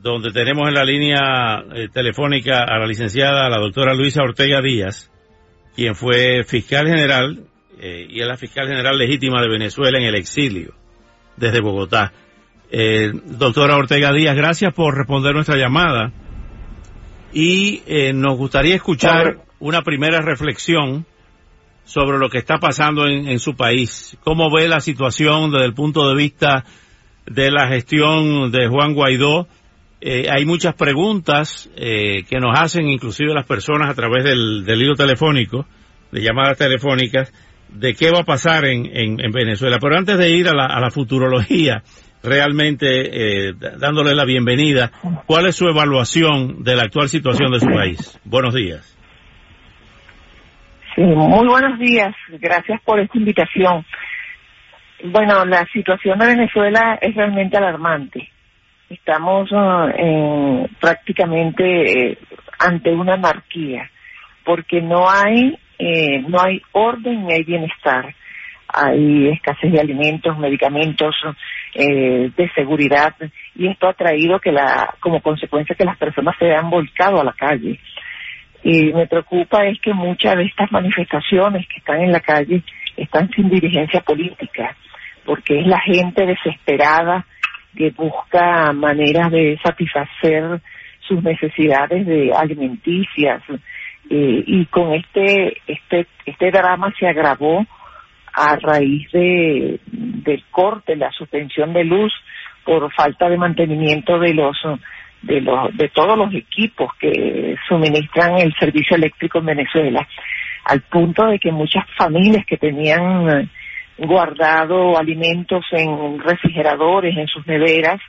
donde tenemos en la línea eh, telefónica a la licenciada, la doctora Luisa Ortega Díaz, quien fue fiscal general eh, y es la fiscal general legítima de Venezuela en el exilio desde Bogotá. Eh, doctora Ortega Díaz, gracias por responder nuestra llamada y nos gustaría escuchar una primera reflexión sobre lo que está pasando en, en su país. ¿Cómo ve la situación desde el punto de vista de la gestión de Juan Guaidó? Eh, hay muchas preguntas eh, que nos hacen inclusive las personas a través del, del hilo telefónico, de llamadas telefónicas, de qué va a pasar en, en, Venezuela. Pero antes de ir a la, a la futurología, realmente eh, dándole la bienvenida, ¿cuál es su evaluación de la actual situación de su país? Buenos días. Sí, muy buenos días. Gracias por esta invitación. Bueno, la situación de Venezuela es realmente alarmante estamos uh, prácticamente eh, ante una anarquía porque no hay eh, no hay orden ni hay bienestar. Hay escasez de alimentos medicamentos eh, de seguridad y esto ha traído que la como consecuencia que las personas se han volcado a la calle. Y me preocupa es que muchas de estas manifestaciones que están en la calle están sin dirigencia política porque es la gente desesperada que busca maneras de satisfacer sus necesidades de alimenticias. Eh, y con este este este drama se agravó a raíz de del corte la suspensión de luz por falta de mantenimiento de los de los de todos los equipos que suministran el servicio eléctrico en Venezuela al punto de que muchas familias que tenían guardado alimentos en refrigeradores, en sus neveras,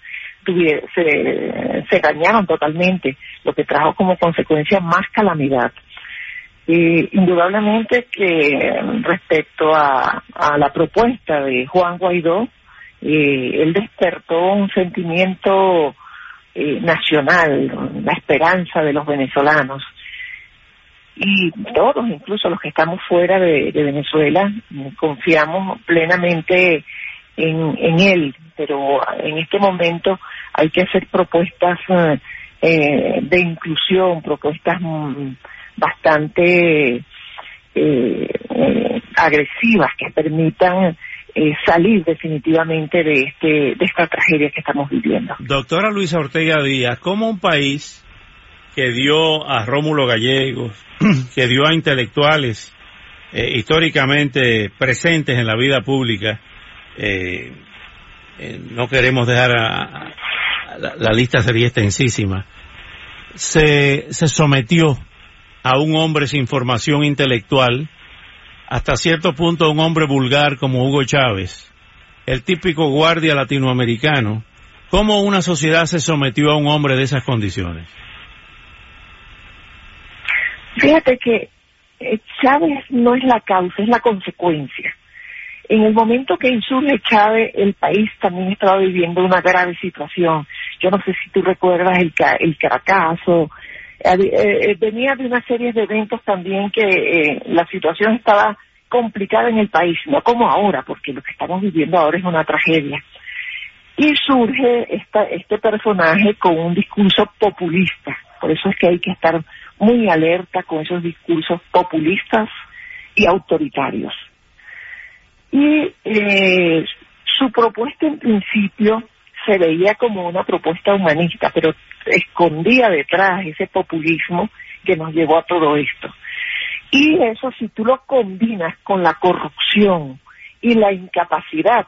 se, se dañaron totalmente, lo que trajo como consecuencia más calamidad. Indudablemente que respecto a, a la propuesta de Juan Guaidó, eh, él despertó un sentimiento eh, nacional, la esperanza de los venezolanos y todos, incluso los que estamos fuera de, Venezuela, confiamos plenamente en, él, pero en este momento hay que hacer propuestas eh, de inclusión, propuestas mm, bastante eh, eh, agresivas que permitan salir definitivamente de este de esta tragedia que estamos viviendo. Doctora Luisa Ortega Díaz, ¿cómo un país que dio a Rómulo Gallegos, que dio a intelectuales eh, históricamente presentes en la vida pública. Eh, eh, no queremos dejar a, la, lista sería extensísima. Se, se sometió a un hombre sin formación intelectual, hasta cierto punto a un hombre vulgar como Hugo Chávez, el típico guardia latinoamericano. ¿Cómo una sociedad se sometió a un hombre de esas condiciones? Fíjate que eh, Chávez no es la causa, es la consecuencia. En el momento que insurge Chávez, el país también estaba viviendo una grave situación. Yo no sé si tú recuerdas el, el Caracazo, eh, eh, venía de una serie de eventos también que la situación estaba complicada en el país, no como ahora, porque lo que estamos viviendo ahora es una tragedia. Y surge esta, este personaje con un discurso populista, por eso es que hay que estar muy alerta con esos discursos populistas y autoritarios. Y eh, su propuesta en principio se veía como una propuesta humanista, pero escondía detrás ese populismo que nos llevó a todo esto. Y eso si tú lo combinas con la corrupción y la incapacidad,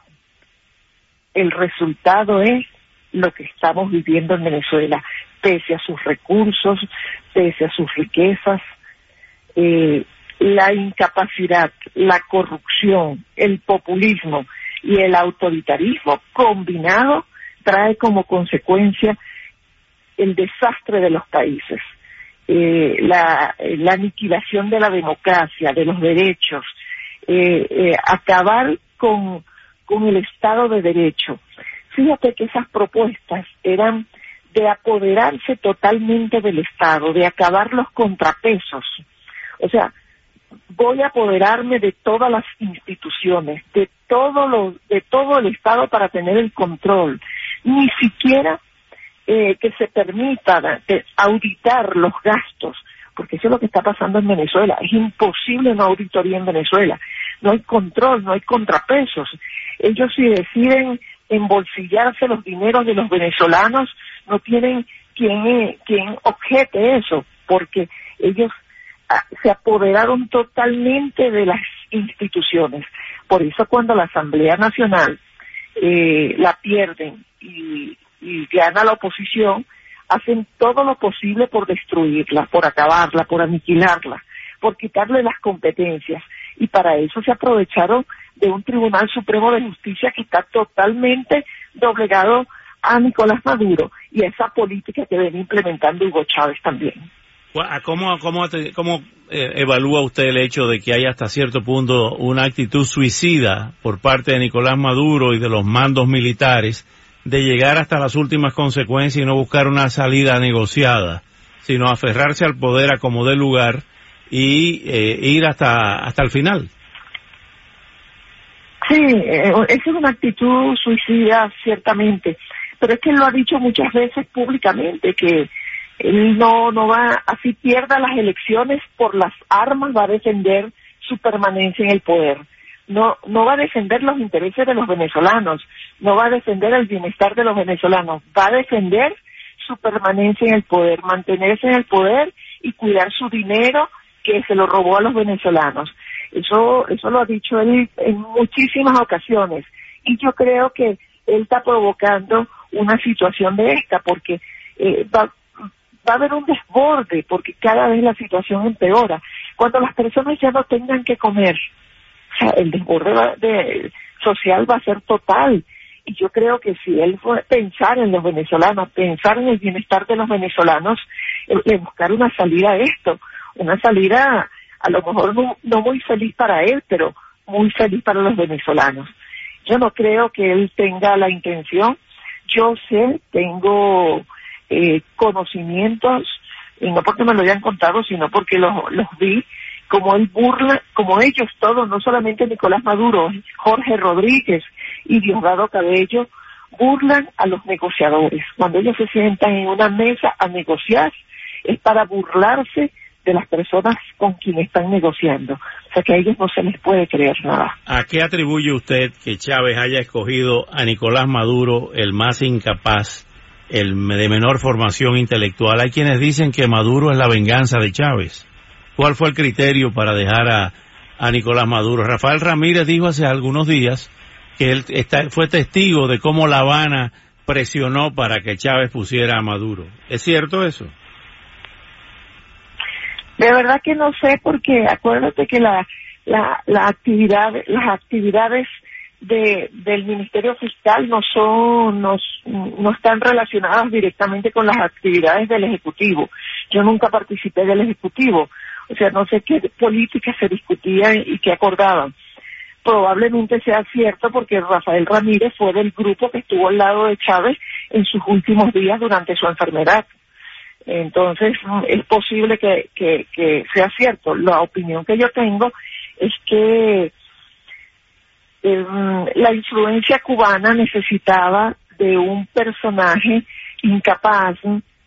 el resultado es lo que estamos viviendo en Venezuela, pese a sus recursos, pese a sus riquezas, eh, la incapacidad, la corrupción, el populismo y el autoritarismo combinado trae como consecuencia el desastre de los países. eh, la, la, aniquilación de la democracia, de los derechos, eh, acabar con, con el Estado de Derecho. Fíjate que esas propuestas eran de apoderarse totalmente del Estado, de acabar los contrapesos. O sea, voy a apoderarme de todas las instituciones, de todo lo, de todo el Estado para tener el control. Ni siquiera eh, que se permita auditar los gastos, porque eso es lo que está pasando en Venezuela. Es imposible una auditoría en Venezuela. No hay control, no hay contrapesos. Ellos si deciden embolsillarse los dineros de los venezolanos, no tienen quien, quien objete eso, porque ellos ah, se apoderaron totalmente de las instituciones. Por eso cuando la Asamblea Nacional eh, la pierden y, y gana la oposición, hacen todo lo posible por destruirla, por acabarla, por aniquilarla, por quitarle las competencias. Y para eso se aprovecharon de un Tribunal Supremo de Justicia que está totalmente doblegado a Nicolás Maduro y esa política que viene implementando Hugo Chávez también. ¿Cómo, cómo, cómo eh, evalúa usted el hecho de que hay hasta cierto punto una actitud suicida por parte de Nicolás Maduro y de los mandos militares de llegar hasta las últimas consecuencias y no buscar una salida negociada, sino aferrarse al poder a como dé lugar y eh, ir hasta, hasta el final. Sí, eh, esa es una actitud suicida, ciertamente, pero es que él lo ha dicho muchas veces públicamente, que él no, no va, así pierda las elecciones por las armas, va a defender su permanencia en el poder no, no va a defender los intereses de los venezolanos, no va a defender el bienestar de los venezolanos, va a defender su permanencia en el poder, mantenerse en el poder y cuidar su dinero que se lo robó a los venezolanos. Eso, eso lo ha dicho él en muchísimas ocasiones y yo creo que él está provocando una situación de esta porque eh, va, va a haber un desborde porque cada vez la situación empeora. Cuando las personas ya no tengan que comer, el desborde social va a ser total. Y yo creo que si él fue pensar en los venezolanos, pensar en el bienestar de los venezolanos, eh, de buscar una salida a esto, una salida a lo mejor no, muy feliz para él, pero muy feliz para los venezolanos. Yo no creo que él tenga la intención. Yo sé, tengo eh, conocimientos, y no porque me lo hayan contado, sino porque los, los vi, como él burla, como ellos todos, no solamente Nicolás Maduro, Jorge Rodríguez y Diosdado Cabello, burlan a los negociadores. Cuando ellos se sientan en una mesa a negociar, es para burlarse de las personas con quienes están negociando. O sea que a ellos no se les puede creer nada. ¿A qué atribuye usted que Chávez haya escogido a Nicolás Maduro, el más incapaz, el de menor formación intelectual? Hay quienes dicen que Maduro es la venganza de Chávez. ¿Cuál fue el criterio para dejar a, Nicolás Maduro? Rafael Ramírez dijo hace algunos días que él fue testigo de cómo La Habana presionó para que Chávez pusiera a Maduro. ¿Es cierto eso? De verdad que no sé porque acuérdate que la, la, la actividad, las actividades de, del Ministerio Fiscal no son, no, no están relacionadas directamente con las actividades del Ejecutivo. Yo nunca participé del Ejecutivo. O sea, no sé qué políticas se discutían y qué acordaban. Probablemente sea cierto porque Rafael Ramírez fue del grupo que estuvo al lado de Chávez en sus últimos días durante su enfermedad. Entonces, es posible que, sea cierto. La opinión que yo tengo es que em, la influencia cubana necesitaba de un personaje incapaz,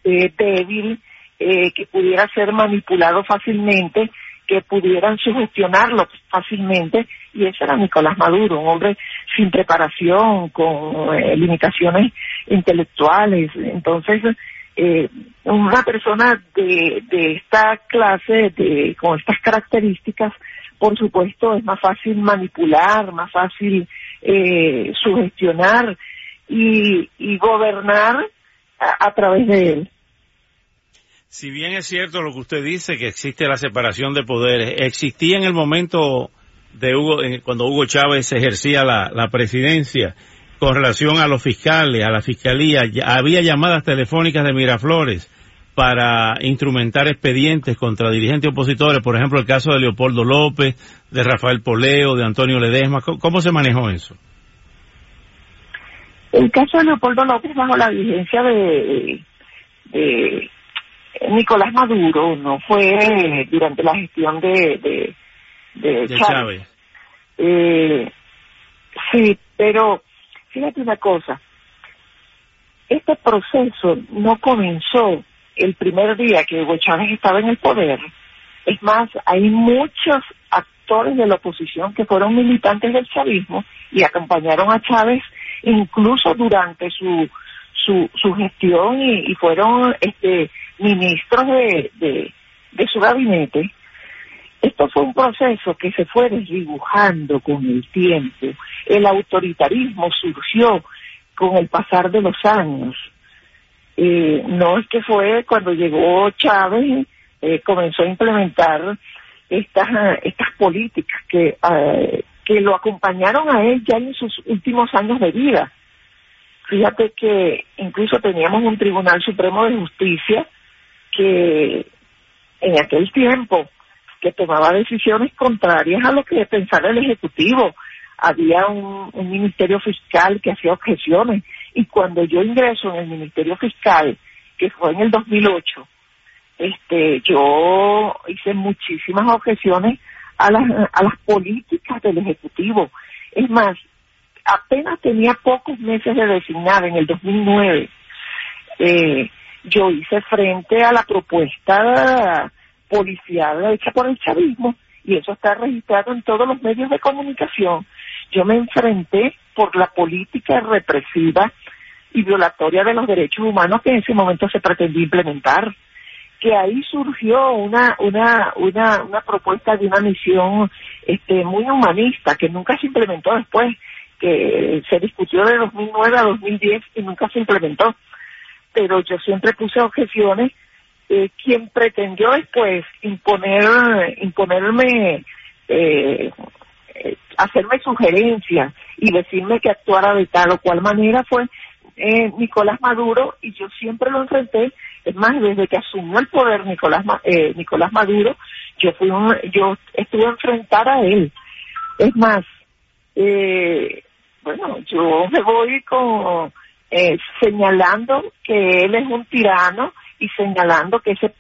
eh, débil, que pudiera ser manipulado fácilmente, que pudieran sugestionarlo fácilmente, y ese era Nicolás Maduro, un hombre sin preparación, con eh, limitaciones intelectuales. Entonces, eh, una persona de, de esta clase, de, con estas características, por supuesto, es más fácil manipular, más fácil eh, sugestionar y, y gobernar a través de él. Si bien es cierto lo que usted dice, que existe la separación de poderes, existía en el momento de Hugo, cuando Hugo Chávez ejercía la, presidencia, con relación a los fiscales, a la fiscalía, había llamadas telefónicas de Miraflores para instrumentar expedientes contra dirigentes opositores, por ejemplo el caso de Leopoldo López, de Rafael Poleo, de Antonio Ledesma, ¿cómo se manejó eso? El caso de Leopoldo López bajo la vigencia de, Nicolás Maduro, no fue durante la gestión de, de, Chávez. Eh, sí, pero fíjate una cosa, este proceso no comenzó el primer día que Hugo Chávez estaba en el poder. Es más, hay muchos actores de la oposición que fueron militantes del chavismo y acompañaron a Chávez incluso durante su su, su gestión y, fueron este ministros de, de, de su gabinete. Esto fue un proceso que se fue desdibujando con el tiempo. El autoritarismo surgió con el pasar de los años. Eh, no es que fue cuando llegó Chávez, eh, comenzó a implementar estas, estas políticas que, eh, que lo acompañaron a él ya en sus últimos años de vida. Fíjate que incluso teníamos un Tribunal Supremo de Justicia que en aquel tiempo que tomaba decisiones contrarias a lo que pensaba el Ejecutivo. Había un, Ministerio Fiscal que hacía objeciones y cuando yo ingreso en el Ministerio Fiscal, que fue en el 2008, este, yo hice muchísimas objeciones a las, a las políticas del Ejecutivo. Es más, apenas tenía pocos meses de designar en el 2009. Eh, yo hice frente a la propuesta policial hecha por el chavismo y eso está registrado en todos los medios de comunicación. Yo me enfrenté por la política represiva y violatoria de los derechos humanos que en ese momento se pretendía implementar que ahí surgió una una una una propuesta de una misión este muy humanista que nunca se implementó después que se discutió de 2009 a 2010 y nunca se implementó pero yo siempre puse objeciones eh, quien pretendió después imponer imponerme eh, eh, hacerme sugerencias y decirme que actuara de tal o cual manera fue eh, Nicolás Maduro y yo siempre lo enfrenté. Es más, desde que asumió el poder Nicolás, eh, Nicolás Maduro, yo fui un, yo estuve a enfrentar a él. Es más, eh, bueno, yo me voy con eh, señalando que él es un tirano y señalando que ese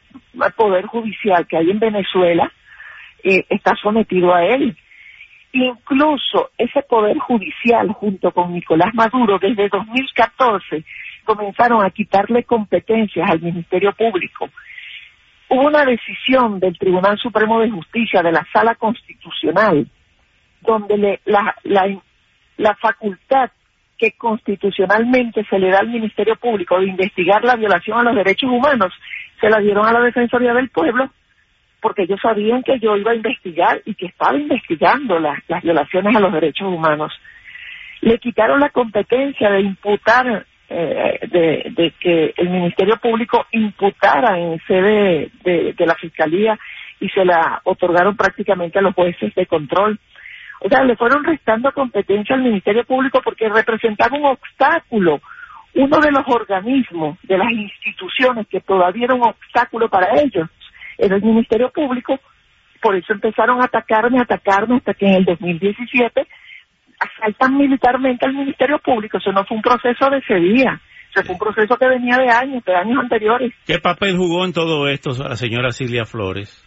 poder judicial que hay en Venezuela eh, está sometido a él Incluso ese poder judicial junto con Nicolás Maduro desde 2014 comenzaron a quitarle competencias al Ministerio Público. Hubo una decisión del Tribunal Supremo de Justicia de la Sala Constitucional donde le, la, la, la facultad que constitucionalmente se le da al Ministerio Público de investigar la violación a los derechos humanos se la dieron a la Defensoría del Pueblo porque ellos sabían que yo iba a investigar y que estaba investigando las, violaciones a los derechos humanos. Le quitaron la competencia de imputar, eh, de, que el Ministerio Público imputara en sede de, la Fiscalía y se la otorgaron prácticamente a los jueces de control. O sea, le fueron restando competencia al Ministerio Público porque representaba un obstáculo uno de los organismos, de las instituciones que todavía era un obstáculo para ellos, era el Ministerio Público, por eso empezaron a atacarme, atacarme, hasta que en el 2017 asaltan militarmente al Ministerio Público. Eso no fue un proceso de ese día, fue un proceso que venía de años, de años anteriores. ¿Qué papel jugó en todo esto la señora Silvia Flores?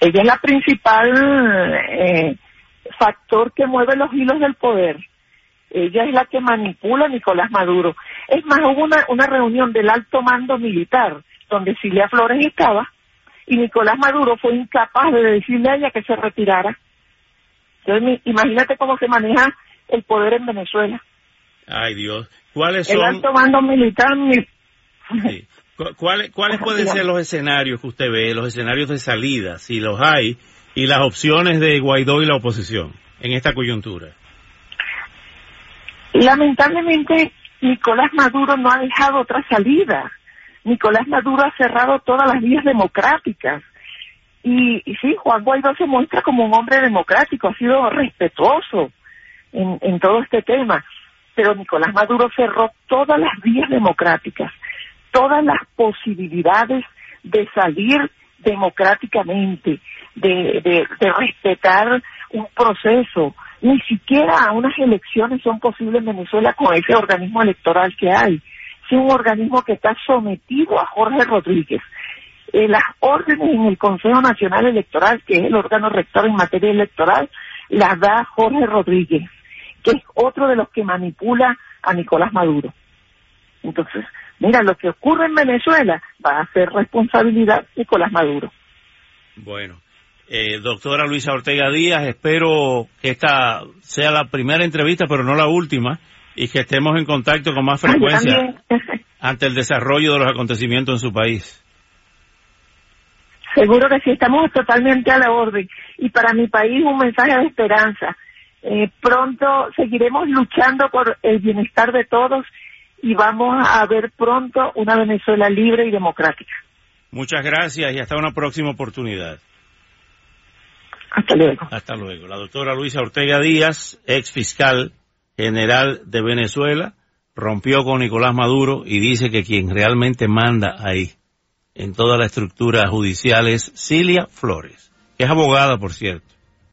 Ella es la principal eh, factor que mueve los hilos del poder. Ella es la que manipula a Nicolás Maduro. Es más, hubo una, una reunión del alto mando militar donde Silvia Flores estaba, y Nicolás Maduro fue incapaz de decirle a ella que se retirara. Entonces, imagínate cómo se maneja el poder en Venezuela. Ay, Dios. ¿Cuáles son...? El alto mando militar... ¿Cuáles, ¿Cuáles pueden ser los escenarios que usted ve, los escenarios de salida, si los hay, y las opciones de Guaidó y la oposición en esta coyuntura? Lamentablemente, Nicolás Maduro no ha dejado otra salida. Nicolás Maduro ha cerrado todas las vías democráticas. Y, sí, Juan Guaidó se muestra como un hombre democrático, ha sido respetuoso en, en todo este tema, pero Nicolás Maduro cerró todas las vías democráticas. Todas las posibilidades de salir democráticamente, de, de, de respetar un proceso. Ni siquiera unas elecciones son posibles en Venezuela con ese organismo electoral que hay. Es un organismo que está sometido a Jorge Rodríguez. Eh, las órdenes en el Consejo Nacional Electoral, que es el órgano rector en materia electoral, las da Jorge Rodríguez, que es otro de los que manipula a Nicolás Maduro. Entonces, mira, lo que ocurre en Venezuela va a ser responsabilidad de Nicolás Maduro. Bueno, eh, doctora Luisa Ortega Díaz, espero que esta sea la primera entrevista, pero no la última, y que estemos en contacto con más frecuencia ante el desarrollo de los acontecimientos en su país. Seguro que sí, estamos totalmente a la orden. Y para mi país un mensaje de esperanza. Eh, pronto seguiremos luchando por el bienestar de todos y vamos a ver pronto una Venezuela libre y democrática. Muchas gracias y hasta una próxima oportunidad. Hasta luego. Hasta luego. La doctora Luisa Ortega Díaz, ex fiscal general de Venezuela, rompió con Nicolás Maduro y dice que quien realmente manda ahí en toda la estructura judicial es Cilia Flores, que es abogada, por cierto.